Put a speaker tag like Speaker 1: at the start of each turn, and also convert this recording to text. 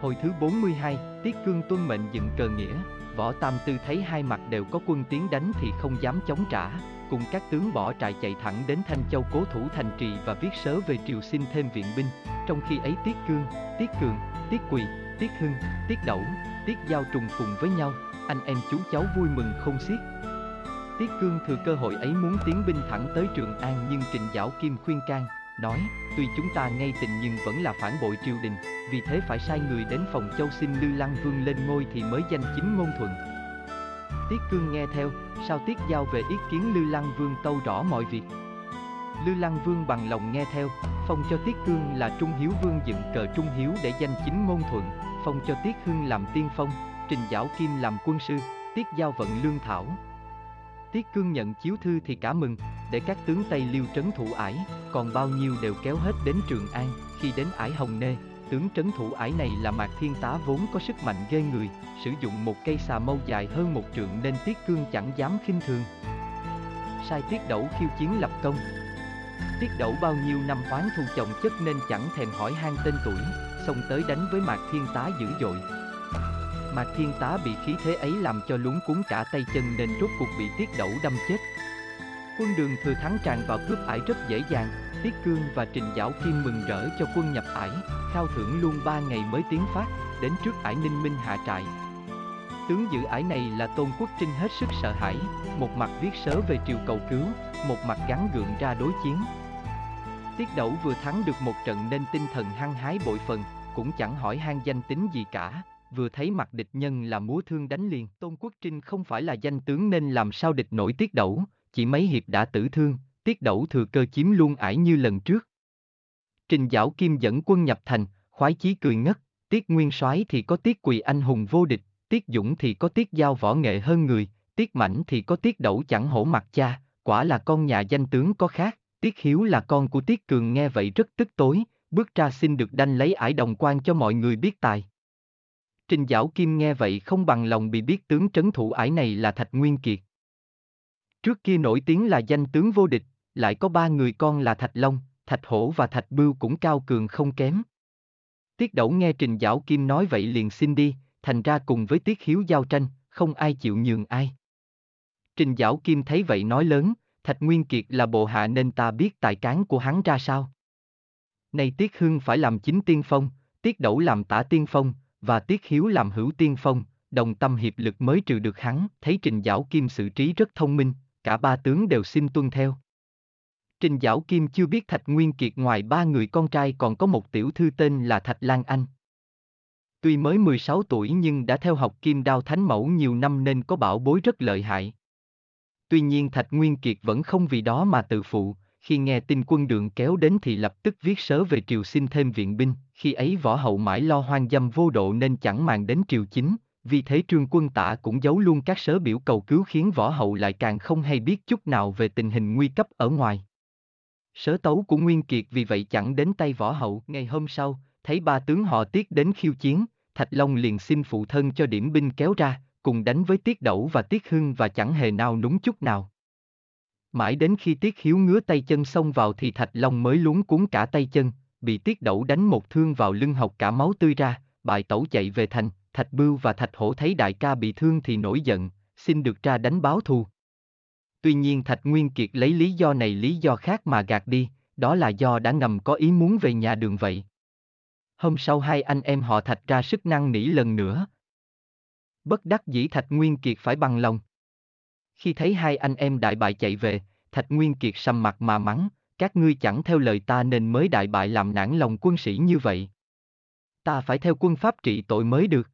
Speaker 1: Hồi thứ 42, Tiết Cương tuân mệnh dựng cờ nghĩa, Võ Tam Tư thấy hai mặt đều có quân tiến đánh thì không dám chống trả, cùng các tướng bỏ trại chạy thẳng đến Thanh Châu cố thủ thành trì và viết sớ về triều xin thêm viện binh. Trong khi ấy Tiết Cương, Tiết Cường, Tiết Quỳ, Tiết Hưng, Tiết Đẩu, Tiết Giao trùng phùng với nhau, anh em chú cháu vui mừng không xiết. Tiết Cương thừa cơ hội ấy muốn tiến binh thẳng tới Trường An nhưng Trịnh Giảo Kim khuyên can, nói, tuy chúng ta ngay tình nhưng vẫn là phản bội triều đình, vì thế phải sai người đến phòng châu xin Lư Lăng Vương lên ngôi thì mới danh chính ngôn thuận. Tiết Cương nghe theo, sao Tiết Giao về ý kiến Lư Lăng Vương tâu rõ mọi việc. Lư Lăng Vương bằng lòng nghe theo, phong cho Tiết Cương là Trung Hiếu Vương dựng cờ Trung Hiếu để danh chính ngôn thuận, phong cho Tiết Hưng làm tiên phong, Trình Giảo Kim làm quân sư, Tiết Giao vận lương thảo. Tiết Cương nhận chiếu thư thì cả mừng, để các tướng Tây Liêu trấn thủ ải, còn bao nhiêu đều kéo hết đến Trường An, khi đến ải Hồng Nê, tướng trấn thủ ải này là Mạc Thiên Tá vốn có sức mạnh ghê người, sử dụng một cây xà mâu dài hơn một trượng nên Tiết Cương chẳng dám khinh thường. Sai Tiết Đẩu khiêu chiến lập công. Tiết Đẩu bao nhiêu năm oán thù chồng chất nên chẳng thèm hỏi han tên tuổi, xông tới đánh với Mạc Thiên Tá dữ dội. Mạc Thiên Tá bị khí thế ấy làm cho luống cuốn cả tay chân nên rốt cuộc bị Tiết Đẩu đâm chết. Quân đường thừa thắng tràn vào cướp ải rất dễ dàng, Tiết Cương và Trình Giảo Kim mừng rỡ cho quân nhập ải, khao thưởng luôn ba ngày mới tiến phát, đến trước ải Ninh Minh hạ trại. Tướng giữ ải này là Tôn Quốc Trinh hết sức sợ hãi, một mặt viết sớ về triều cầu cứu, một mặt gắn gượng ra đối chiến. Tiết Đẩu vừa thắng được một trận nên tinh thần hăng hái bội phần, cũng chẳng hỏi han danh tính gì cả, vừa thấy mặt địch nhân là múa thương đánh liền. Tôn Quốc Trinh không phải là danh tướng nên làm sao địch nổi Tiết Đẩu, chỉ mấy hiệp đã tử thương, Tiết Đẩu thừa cơ chiếm luôn ải như lần trước. Trình Giảo Kim dẫn quân nhập thành, khoái chí cười ngất, Tiết Nguyên Soái thì có Tiết Quỳ anh hùng vô địch, Tiết Dũng thì có Tiết Giao võ nghệ hơn người, Tiết mảnh thì có Tiết Đẩu chẳng hổ mặt cha, quả là con nhà danh tướng có khác, Tiết Hiếu là con của Tiết Cường nghe vậy rất tức tối, bước ra xin được đanh lấy ải đồng quan cho mọi người biết tài. Trình Giảo Kim nghe vậy không bằng lòng bị biết tướng trấn thủ ải này là Thạch Nguyên Kiệt. Trước kia nổi tiếng là danh tướng vô địch, lại có ba người con là Thạch Long, Thạch Hổ và Thạch Bưu cũng cao cường không kém. Tiết Đẩu nghe Trình Giảo Kim nói vậy liền xin đi, thành ra cùng với Tiết Hiếu giao tranh, không ai chịu nhường ai. Trình Giảo Kim thấy vậy nói lớn, Thạch Nguyên Kiệt là bộ hạ nên ta biết tài cán của hắn ra sao. Này Tiết Hưng phải làm chính tiên phong, Tiết Đẩu làm tả tiên phong, và Tiết Hiếu làm hữu tiên phong, đồng tâm hiệp lực mới trừ được hắn, thấy Trình Giảo Kim xử trí rất thông minh, cả ba tướng đều xin tuân theo. Trình Giảo Kim chưa biết Thạch Nguyên Kiệt ngoài ba người con trai còn có một tiểu thư tên là Thạch Lan Anh. Tuy mới 16 tuổi nhưng đã theo học Kim Đao Thánh Mẫu nhiều năm nên có bảo bối rất lợi hại. Tuy nhiên Thạch Nguyên Kiệt vẫn không vì đó mà tự phụ, khi nghe tin quân đường kéo đến thì lập tức viết sớ về triều xin thêm viện binh, khi ấy võ hậu mãi lo hoang dâm vô độ nên chẳng màng đến triều chính, vì thế trương quân tả cũng giấu luôn các sớ biểu cầu cứu khiến võ hậu lại càng không hay biết chút nào về tình hình nguy cấp ở ngoài. Sớ tấu của Nguyên Kiệt vì vậy chẳng đến tay võ hậu. Ngày hôm sau, thấy ba tướng họ Tiết đến khiêu chiến, Thạch Long liền xin phụ thân cho điểm binh kéo ra, cùng đánh với Tiết Đẩu và Tiết Hưng và chẳng hề nào núng chút nào. Mãi đến khi Tiết Hiếu ngứa tay chân xông vào thì Thạch Long mới luống cuốn cả tay chân, bị Tiết Đẩu đánh một thương vào lưng học cả máu tươi ra, bại tẩu chạy về thành, Thạch Bưu và Thạch Hổ thấy đại ca bị thương thì nổi giận, xin được ra đánh báo thù. Tuy nhiên Thạch Nguyên Kiệt lấy lý do này lý do khác mà gạt đi, đó là do đã ngầm có ý muốn về nhà đường vậy. Hôm sau hai anh em họ Thạch ra sức năng nỉ lần nữa. Bất đắc dĩ Thạch Nguyên Kiệt phải bằng lòng. Khi thấy hai anh em đại bại chạy về, Thạch Nguyên Kiệt sầm mặt mà mắng, các ngươi chẳng theo lời ta nên mới đại bại làm nản lòng quân sĩ như vậy. Ta phải theo quân pháp trị tội mới được.